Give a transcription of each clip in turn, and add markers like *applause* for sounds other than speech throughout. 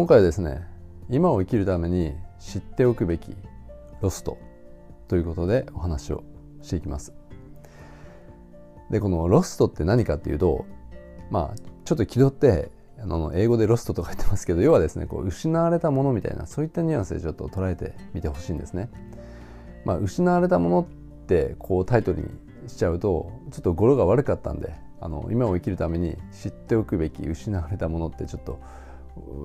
今回はですね今を生きるために知っておくべきロストということでお話をしていきますでこのロストって何かっていうとまあちょっと気取ってあの英語でロストとか言ってますけど要はですねこう失われたものみたいなそういったニュアンスでちょっと捉えてみてほしいんですね。まあ、失われたものってこうタイトルにしちゃうとちょっと語呂が悪かったんであの今を生きるために知っておくべき失われたものってちょっと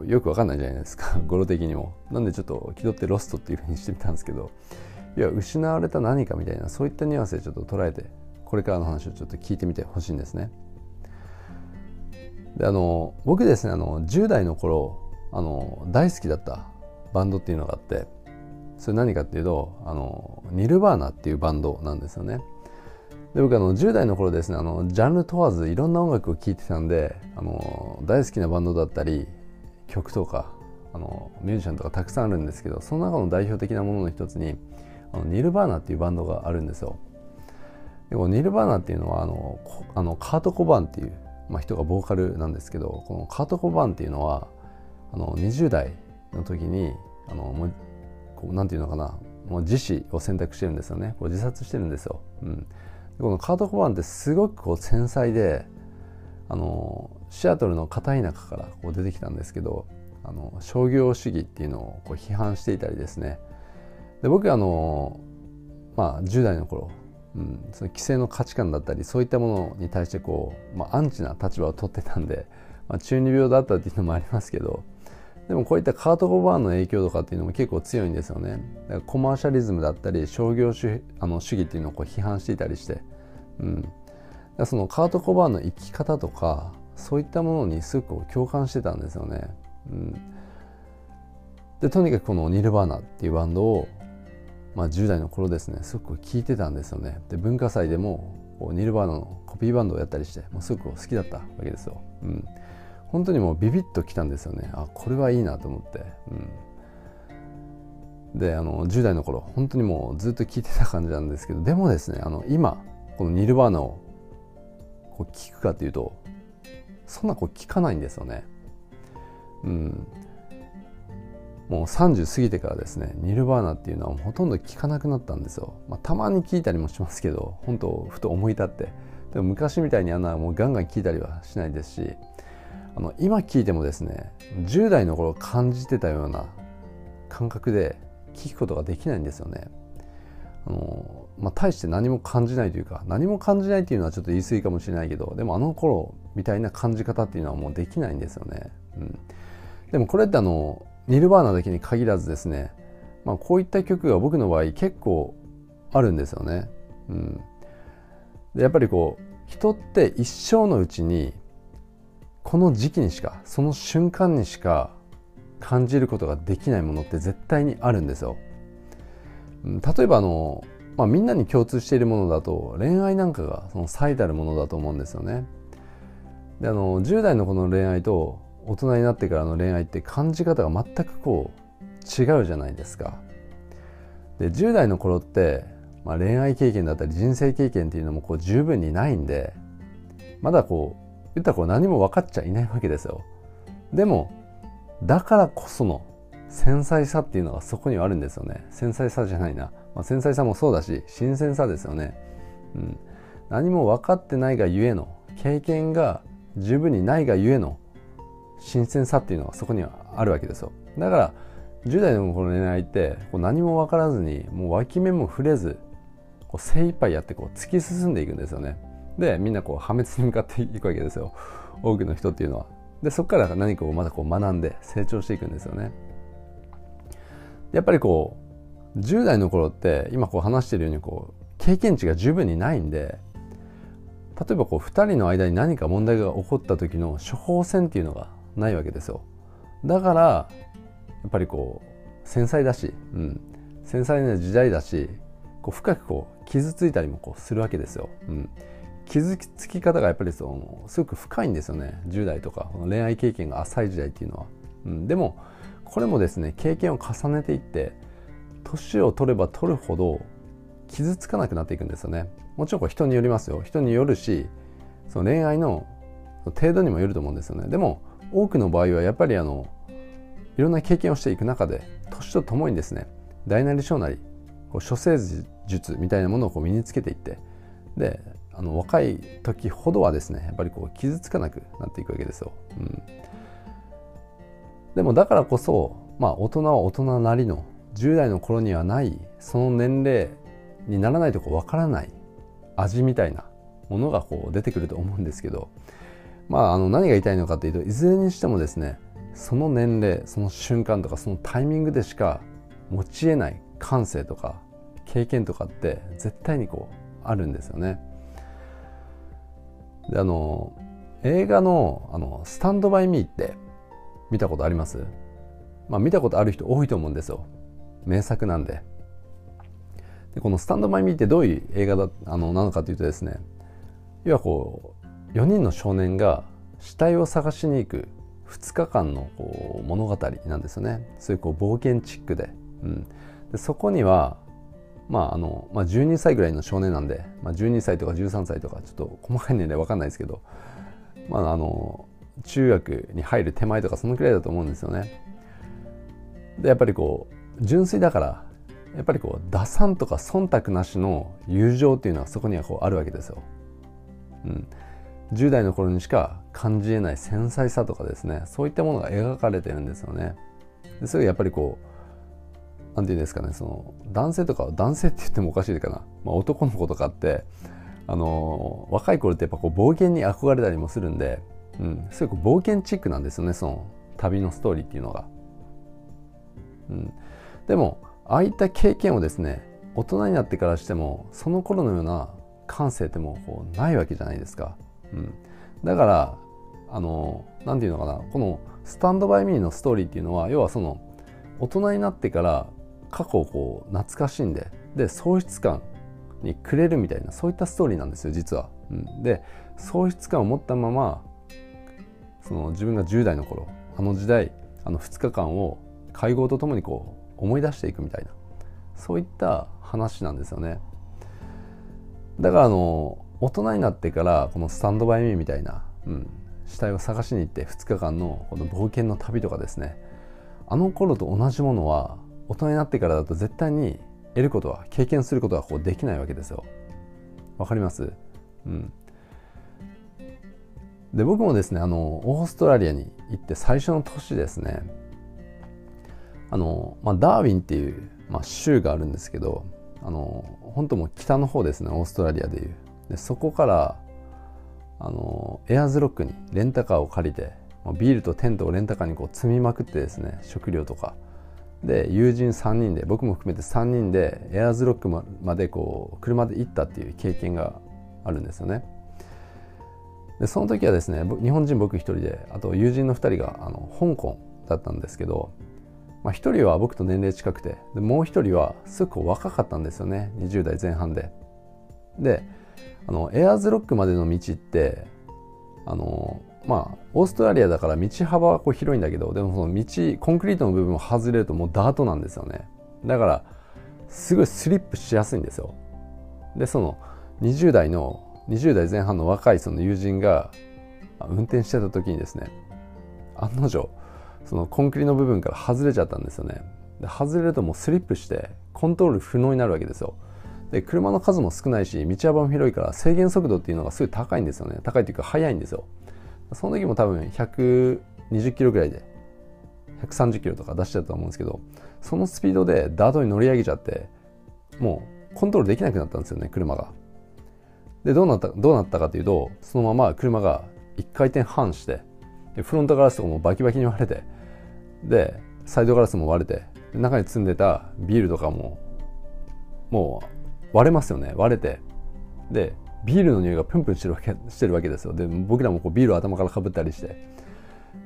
よくわかんないじゃないですか *laughs* 語呂的にも。なんでちょっと気取ってロストっていうふうにしてみたんですけどいや失われた何かみたいなそういったニュアンスでちょっと捉えてこれからの話をちょっと聞いてみてほしいんですね。であの僕ですねあの10代の頃あの大好きだったバンドっていうのがあってそれ何かっていうとあのニルバーナっていうバンドなんですよね。で僕あの10代の頃ですねあのジャンル問わずいろんな音楽を聴いてたんであの大好きなバンドだったり曲とかあのミュージシャンとかたくさんあるんですけどその中の代表的なものの一つにあのニルバーナっていうバンドがあるんですよ。でニルバーナっていうのはあのあのカート・コバンっていうまあ、人がボーカルなんですけどこのカート・コバンっていうのはあの20代の時にあのもうこうなんていうのかなもう自死を選択してるんですよね。こう自殺してるんですよ、うん、このカート・コバンってすごくこう繊細であのシアトルの片田舎からこう出てきたんですけどあの商業主義っていうのをこう批判していたりですね。で僕あのまあ10代の頃うん、その規制の価値観だったりそういったものに対してこう、まあ、アンチな立場を取ってたんで、まあ、中二病だったっていうのもありますけどでもこういったカート・コバーンの影響とかっていうのも結構強いんですよね。コマーシャリズムだったり商業主あの主義っていうのをこう批判していたりして、うん、そのカート・コバーンの生き方とかそういったものにすごく共感してたんですよね、うん、でとにかくこのニルバーナっていうバンドをまあ、10代の頃ですねすごく聴いてたんですよね。で文化祭でもニルバーナのコピーバンドをやったりしてもうすごく好きだったわけですよ、うん、本当にもうビビッときたんですよね。あこれはいいなと思って、うん、であの10代の頃本当にもうずっと聴いてた感じなんですけどでもですねあの今このニルバーナをこう聞くかというとそんなこう聞かないんですよね。うん。もう30過ぎてからですねニルバーナっていうのはほとんど聞かなくなったんですよ、まあ、たまに聞いたりもしますけど本当ふと思い立って。でも昔みたいにあんなもうガンガン聞いたりはしないですしあの今聞いてもですね10代の頃感じてたような感覚で聞くことができないんですよね。あの、まあ、大して何も感じないというか何も感じないっていうのはちょっと言い過ぎかもしれないけどでもあの頃みたいな感じ方っていうのはもうできないんですよね、うん、でもこれってあのニルバーナだけに限らずですね、まあ、こういった曲が僕の場合結構あるんですよね。うん、でやっぱりこう人って一生のうちにこの時期にしかその瞬間にしか感じることができないものって絶対にあるんですよ。例えばあの、まあ、みんなに共通しているものだと恋愛なんかがその最たるものだと思うんですよね。であの10代のこの恋愛と大人になってからの恋愛って感じ方が全くこう違うじゃないですか。で10代の頃って、まあ、恋愛経験だったり人生経験っていうのもこう十分にないんでまだこう言ったらこう何も分かっちゃいないわけですよ。でもだからこその繊細さっていうのがそこにはあるんですよね。繊細さじゃないな。まあ、繊細さもそうだし新鮮さですよね。うん、何も分かってないがゆえの経験が十分にないがゆえの新鮮さっていうのはそこにはあるわけですよだから10代のこの恋愛ってこう何も分からずにもう脇目も触れずこう精一杯やってこう突き進んでいくんですよねでみんなこう破滅に向かっていくわけですよ多くの人っていうのはでそこから何かをまたこう学んで成長していくんですよねやっぱりこう10代の頃って今こう話してるようにこう経験値が十分にないんで例えばこう2人の間に何か問題が起こった時の処方箋っていうのがないわけですよ。だからやっぱりこう繊細だし、うん、繊細な時代だしこう深くこう傷ついたりもこうするわけですよ、うん、傷つき方がやっぱりそのすごく深いんですよね。10代とか恋愛経験が浅い時代っていうのは、うん、でもこれもですね経験を重ねていって年を取れば取るほど傷つかなくなっていくんですよね。もちろんこれ人によりますよ。人によるしその恋愛の程度にもよると思うんですよね。でも多くの場合はやっぱりあのいろんな経験をしていく中で年とともにですね大なり小なりこう処世術みたいなものをこう身につけていってであの若い時ほどはですねやっぱりこう傷つかなくなっていくわけですよ。うん、でもだからこそ、まあ、大人は大人なりの10代の頃にはないその年齢にならないとこ分からない味みたいなものがこう出てくると思うんですけど、まあ、あの何が言いたいのかというといずれにしてもですねその年齢その瞬間とかそのタイミングでしか持ち得ない感性とか経験とかって絶対にこうあるんですよね。であの映画のあの「スタンド・バイ・ミー」って見たことあります？まあ見たことある人多いと思うんですよ。名作なんで。でこの「スタンド・バイ・ミー」ってどういう映画だあのなのかというとですね要はこう4人の少年が死体を探しに行く2日間のこう物語なんですよねそういうこう冒険チックで,、うん、でそこにはまああのまあ、12歳ぐらいの少年なんで、まあ、12歳とか13歳とかちょっと細かい年齢分かんないですけど、まあ、あの中学に入る手前とかそのくらいだと思うんですよね。でやっぱりこう純粋だからやっぱりこう打算とか忖度なしの友情っていうのはそこにはこうあるわけですよ。うん、10代の頃にしか感じえない繊細さとかですねそういったものが描かれてるんですよね。でそれがやっぱりこう何て言うんですかねその男性とか男性って言ってもおかしいかな、まあ、男の子とかってあの若い頃ってやっぱこう冒険に憧れたりもするんで、うん、すごく冒険チックなんですよねその旅のストーリーっていうのが。うん、でもああいった経験をですね大人になってからしてもその頃のような感性ってもうこうないわけじゃないですか。うん、だからあの何て言うのかなこの「スタンド・バイ・ミー」のストーリーっていうのは要はその大人になってから過去をこう懐かしんでで喪失感にくれるみたいなそういったストーリーなんですよ実は。うん、で喪失感を持ったままその自分が10代の頃あの時代あの2日間を会合とともにこう思い出していくみたいなそういった話なんですよね。だからあの大人になってからこのスタンドバイミーみたいな、うん、死体を探しに行って2日間のこの冒険の旅とかですねあの頃と同じものは大人になってからだと絶対に得ることは経験することはこうできないわけですよ。わかります？うん。で僕もですねあのオーストラリアに行って最初の年ですねあの、まあ、ダーウィンっていう、まあ、州があるんですけどあの本当もう北の方ですねオーストラリアでいうでそこからあのエアーズロックにレンタカーを借りてまあビールとテントをレンタカーにこう積みまくってですね食料とかで友人3人で僕も含めて3人でエアーズロックまでこう車で行ったっていう経験があるんですよね。でその時はですね日本人僕1人であと友人の2人があの香港だったんですけど、まあ、1人は僕と年齢近くてでもう1人はすごく若かったんですよね。20代前半で。であのエアーズロックまでの道ってあのまあオーストラリアだから道幅はこう広いんだけどでもその道コンクリートの部分を外れるともうダートなんですよね。だからすごいスリップしやすいんですよ。でその20代の20代前半の若いその友人が運転してた時にですね案の定そのコンクリの部分から外れちゃったんですよね。で外れるともうスリップしてコントロール不能になるわけですよ。で車の数も少ないし道幅も広いから制限速度っていうのがすごい高いんですよね。高いっていうか速いんですよ。その時も多分120キロぐらいで130キロとか出してたと思うんですけどそのスピードでダートに乗り上げちゃってもうコントロールできなくなったんですよね車が。でどうなったどうなったかというとそのまま車が1回転半してでフロントガラスとかもバキバキに割れてでサイドガラスも割れて中に積んでたビールとかももう割れますよね。割れてでビールの匂いがプンプンしてるわけしてるわけですよ。で僕らもこうビールを頭からかぶったりして。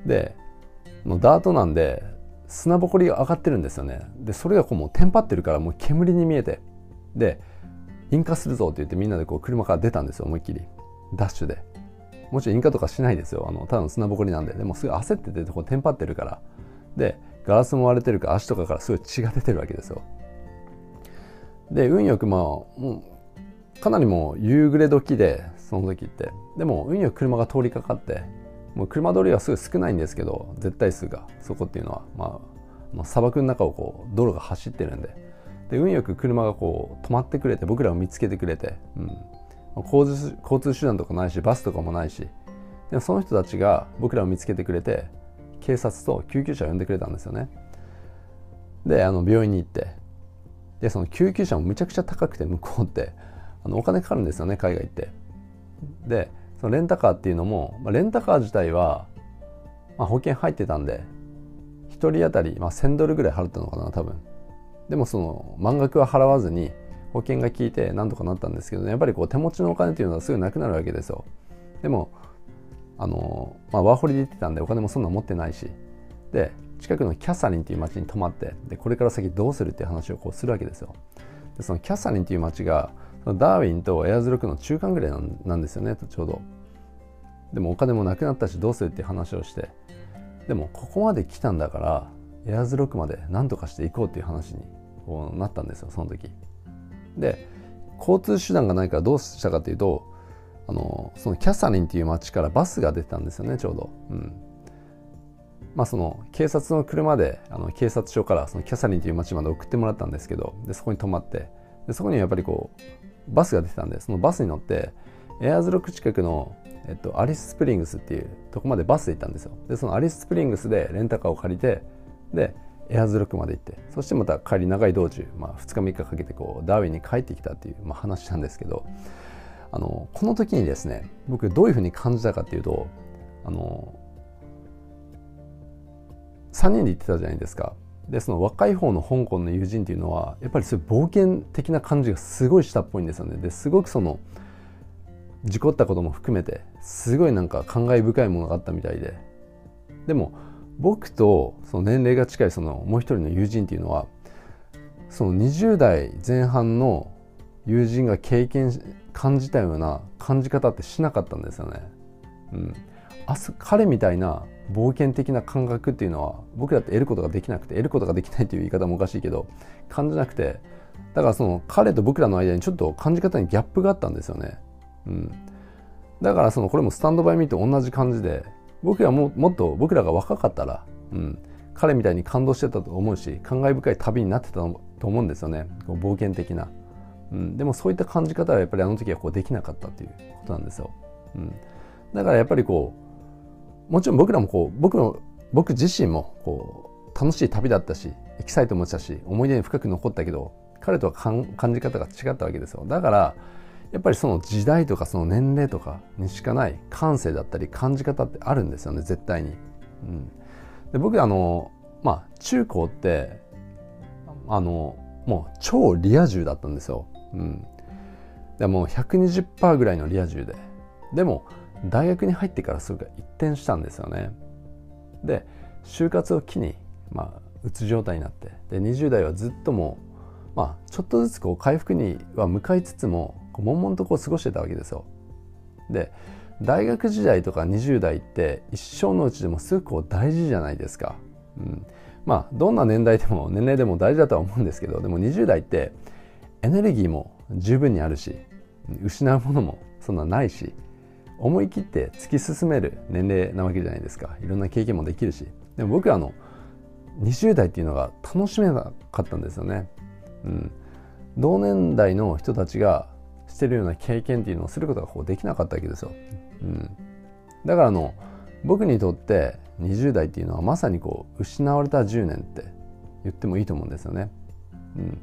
でもうダートなんで砂ぼこりが上がってるんですよね。でそれがこうもうテンパってるからもう煙に見えて。で引火するぞって言ってみんなでこう車から出たんですよ思いっきり。ダッシュで。もちろん引火とかしないですよ。あのただの砂ぼこりなんで。でもすぐ焦っててこうテンパってるから。でガラスも割れてるから足とかからすごい血が出てるわけですよ。で運よくまあもうかなりもう夕暮れ時でその時って。でも運よく車が通りかかってもう車通りはすごい少ないんですけど絶対数が。そこっていうのはまあ砂漠の中をこう道路が走ってるんで。で運よく車がこう止まってくれて僕らを見つけてくれて、うん、交通交通手段とかないしバスとかもないしでもその人たちが僕らを見つけてくれて警察と救急車を呼んでくれたんですよね。であの病院に行ってでその救急車もむちゃくちゃ高くて向こうってあのお金かかるんですよね海外行って。でそのレンタカーっていうのも、まあ、レンタカー自体は、まあ、保険入ってたんで1人当たり、まあ、1000ドルぐらい払ったのかな多分。でもその満額は払わずに保険が効いてなんとかなったんですけど、ね、やっぱりこう手持ちのお金っていうのはすぐなくなるわけですよ。でもあの、まあ、ワーホリで行ってたんでお金もそんな持ってないし。で近くのキャサリンっていう町に泊まってでこれから先どうするっていう話をこうするわけですよ。でそのキャサリンっていう町がダーウィンとエアーズロックの中間ぐらいなんですよねちょうど。でもお金もなくなったしどうするっていう話をして。でもここまで来たんだからエアーズロックまで何とかしていこうっていう話にこうなったんですよその時。で交通手段がないからどうしたかっていうとあのそのキャサリンっていう町からバスが出てたんですよねちょうど、うん。まあ、その警察の車であの警察署からそのキャサリンという町まで送ってもらったんですけどでそこに泊まってでそこにやっぱりこうバスが出てたんでそのバスに乗ってエアーズロック近くの、えっと、アリススプリングスっていうとこまでバスで行ったんですよ。でそのアリススプリングスでレンタカーを借りてでエアーズロックまで行ってそしてまた帰り長い道中、まあ、2日3日かけてこうダーウィンに帰ってきたっていう、まあ、話なんですけどあのこの時にですね僕どういうふうに感じたかっていうとあの3人で行ってたじゃないですか。でその若い方の香港の友人っていうのはやっぱりそういう冒険的な感じがすごいしたっぽいんですよね。ですごくその事故ったことも含めてすごいなんか感慨深いものがあったみたいで。でも僕とその年齢が近いそのもう一人の友人っていうのはその20代前半の友人が経験感じたような感じ方ってしなかったんですよね。うん、あ彼みたいな冒険的な感覚っていうのは僕だって得ることができなくて得ることができないっていう言い方もおかしいけど感じなくてだからその彼と僕らの間にちょっと感じ方にギャップがあったんですよね。うん、だからそのこれもスタンドバイミーと同じ感じで僕がももっと僕らが若かったら、うん、彼みたいに感動してたと思うし感慨深い旅になってたと思うんですよね。こう冒険的な、うん、でもそういった感じ方はやっぱりあの時はこうできなかったっていうことなんですよ、うん、だからやっぱりこうもちろん僕らもこう僕の僕自身もこう楽しい旅だったしエキサイトもしたし思い出に深く残ったけど彼とは感じ方が違ったわけですよ。だからやっぱりその時代とかその年齢とかにしかない感性だったり感じ方ってあるんですよね絶対に。うん、で僕あのまあ中高ってあのもう超リア充だったんですよ。うん、でもう120%ぐらいのリア充で。でも大学に入ってからそれが一転したんですよね。で就活を機にまあうつ状態になって。で20代はずっともうまあちょっとずつこう回復には向かいつつも悶々とこう過ごしてたわけですよ。で大学時代とか20代って一生のうちでもすごくこう大事じゃないですか、うん、まあどんな年代でも年齢でも大事だとは思うんですけどでも20代ってエネルギーも十分にあるし失うものもそんなないし思い切って突き進める年齢なわけじゃないですか。いろんな経験もできるし。でも僕はあの20代っていうのが楽しめなかったんですよね、うん、同年代の人たちがしてるような経験っていうのをすることがこうできなかったわけですよ、うん、だからあの僕にとって20代っていうのはまさにこう失われた10年って言ってもいいと思うんですよね、うん、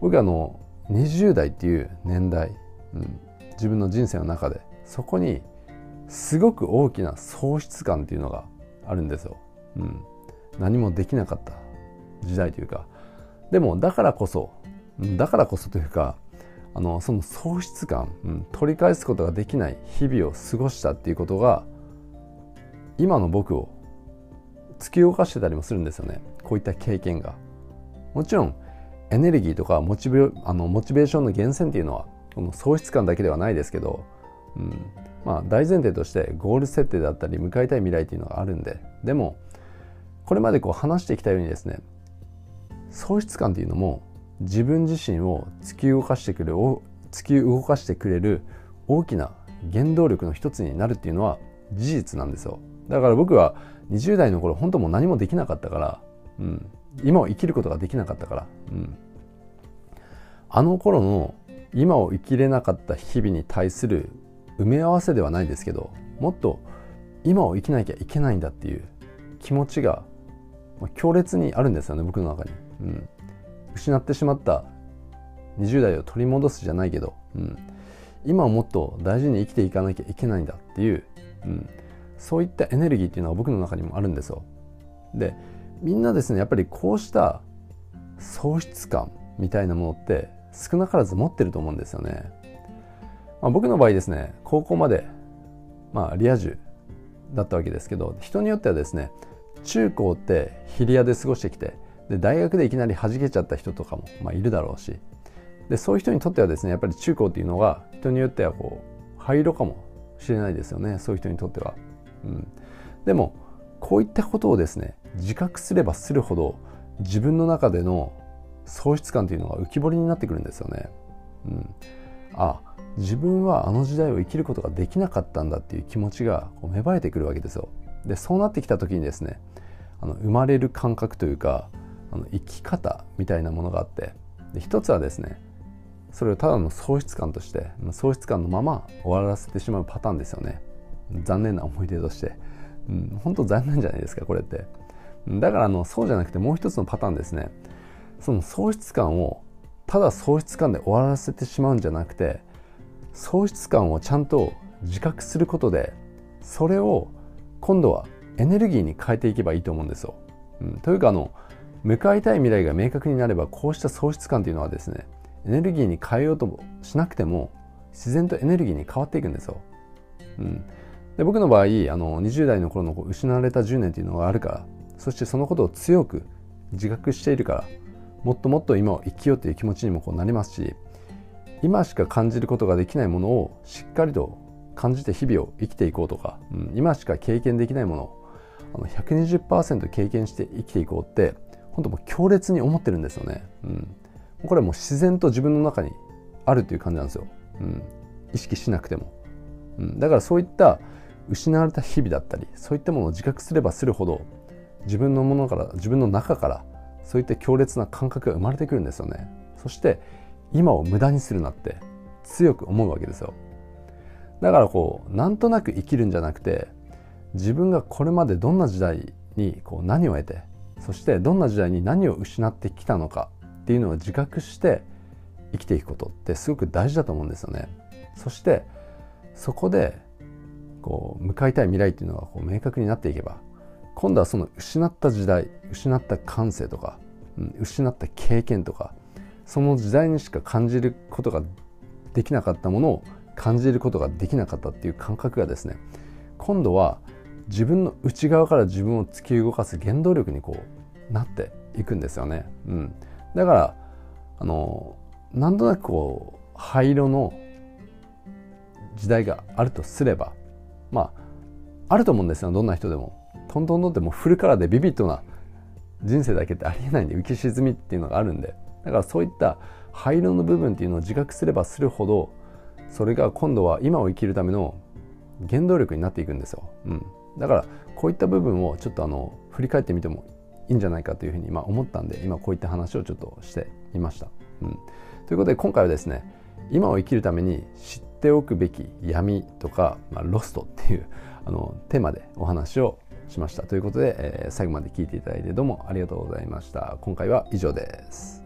僕はあの20代っていう年代、うん、自分の人生の中でそこにすごく大きな喪失感っていうのがあるんですよ。うん、何もできなかった時代というか。でもだからこそだからこそというかあのその喪失感、うん、取り返すことができない日々を過ごしたっていうことが今の僕を突き動かしてたりもするんですよねこういった経験が。もちろんエネルギーとかモチベあのモチベーションの源泉っていうのはこの喪失感だけではないですけどうん、まあ大前提としてゴール設定だったり向かいたい未来っていうのがあるんででもこれまでこう話してきたようにですね喪失感っていうのも自分自身を突き動かしてくれる突き動かしてくれる大きな原動力の一つになるっていうのは事実なんですよ。だから僕は20代の頃本当もう何もできなかったから、うん、今を生きることができなかったから、うん、あの頃の今を生きれなかった日々に対する埋め合わせではないですけどもっと今を生きなきゃいけないんだっていう気持ちが強烈にあるんですよね僕の中に、うん、失ってしまった20代を取り戻すじゃないけど、うん、今をもっと大事に生きていかなきゃいけないんだっていう、うん、そういったエネルギーっていうのは僕の中にもあるんですよ。でみんなですねやっぱりこうした喪失感みたいなものって少なからず持ってると思うんですよね、まあ、僕の場合ですね高校までまあリア充だったわけですけど人によってはですね中高ってヒリアで過ごしてきてで大学でいきなり弾けちゃった人とかも、まあ、いるだろうしでそういう人にとってはですねやっぱり中高っていうのが人によってはこう灰色かもしれないですよねそういう人にとっては。うん、でもこういったことをですね自覚すればするほど自分の中での喪失感というのが浮き彫りになってくるんですよね。うん、あ自分はあの時代を生きることができなかったんだっていう気持ちがこう芽生えてくるわけですよ。でそうなってきた時にですねあの生まれる感覚というかあの生き方みたいなものがあってで一つはですねそれをただの喪失感として喪失感のまま終わらせてしまうパターンですよね。残念な思い出として、うん、本当残念じゃないですかこれって。だからあのそうじゃなくてもう一つのパターンですね。その喪失感をただ喪失感で終わらせてしまうんじゃなくて喪失感をちゃんと自覚することでそれを今度はエネルギーに変えていけばいいと思うんですよ。うん、というかあの向かいたい未来が明確になればこうした喪失感というのはですねエネルギーに変えようとしなくても自然とエネルギーに変わっていくんですよ。うん、で僕の場合あの20代の頃の失われた10年というのがあるからそしてそのことを強く自覚しているからもっともっと今を生きようという気持ちにもこうなりますし今しか感じることができないものをしっかりと感じて日々を生きていこうとか、うん、今しか経験できないものをあの120%経験して生きていこうって本当もう強烈に思ってるんですよね。うん、これはもう自然と自分の中にあるっていう感じなんですよ。うん、意識しなくても、うん。だからそういった失われた日々だったりそういったものを自覚すればするほど自分のものから自分の中からそういった強烈な感覚が生まれてくるんですよね。そして今を無駄にするなって強く思うわけですよ。だからこうなんとなく生きるんじゃなくて自分がこれまでどんな時代にこう何を得てそしてどんな時代に何を失ってきたのかっていうのを自覚して生きていくことってすごく大事だと思うんですよね。そしてそこでこう向かいたい未来っていうのがこう明確になっていけば今度はその失った時代失った感性とか、うん、失った経験とかその時代にしか感じることができなかったものを感じることができなかったっていう感覚がですね今度は自分の内側から自分を突き動かす原動力にこうなっていくんですよね。うん、だからあのなんとなくこう灰色の時代があるとすればまああると思うんですよどんな人でも。トントントンってもうフルカラーでビビッドな人生だけってありえないんで浮き沈みっていうのがあるんでだからそういった灰色の部分っていうのを自覚すればするほどそれが今度は今を生きるための原動力になっていくんですよ。うん、だからこういった部分をちょっとあの振り返ってみてもいいんじゃないかというふうに今思ったんで今こういった話をちょっとしてみました。うん、ということで今回はですね今を生きるために知っておくべき闇とか、まあ、ロストっていうあのテーマでお話をしました。ということで、えー、最後まで聞いていただいてどうもありがとうございました。今回は以上です。